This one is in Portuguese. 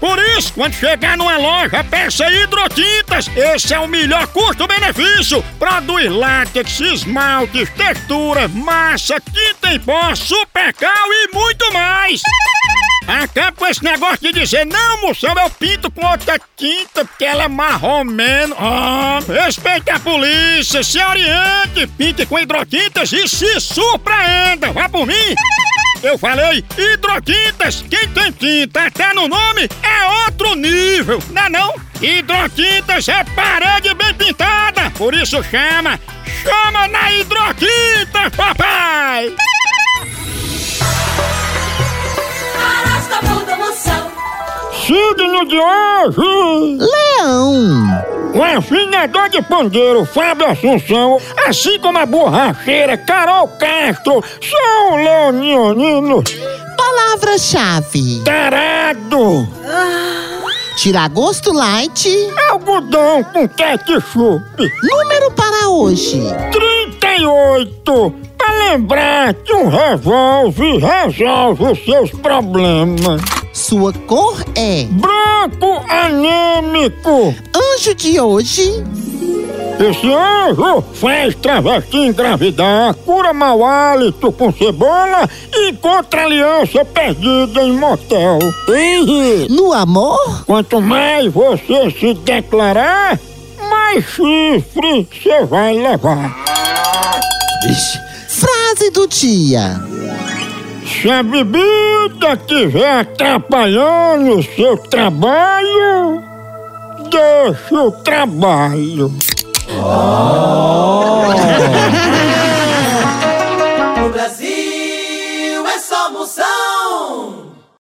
Por isso, quando chegar numa loja, peça hidrotintas. Esse é o melhor custo-benefício. Produz látex, esmaltes, textura, massa, tinta em pó, supercal e muito mais. Acaba com esse negócio de dizer, não, moção, eu pinto com outra tinta porque ela é marromeno. Ah, respeite a polícia, se oriente, pinte com hidrotintas e se surpreenda. Vá por mim. Eu falei hidrotintas. Quem tem tinta até no nome é outro nível, não é não? Hidrotintas é parede bem pintada, por isso chama, chama na hidrotinta, papai! Moção. Signo de hoje! Leão, O afinador de pandeiro Fábio Assunção, assim como a borracheira Carol Castro, são leonino palavra-chave: tarado, tiragosto light. algodão com ketchup. Número para hoje: 38 Pra lembrar que um revólver resolve os seus problemas. sua cor é Branco anêmico. Anjo de hoje. Esse anjo faz travesti engravidar, cura mau hálito com cebola e encontra aliança perdida em motel. No amor, Quanto mais você se declarar, mais chifre você vai levar. frase do dia: Se a bebida estiver atrapalhando o seu trabalho, deixa o trabalho. No Brasil é só moção.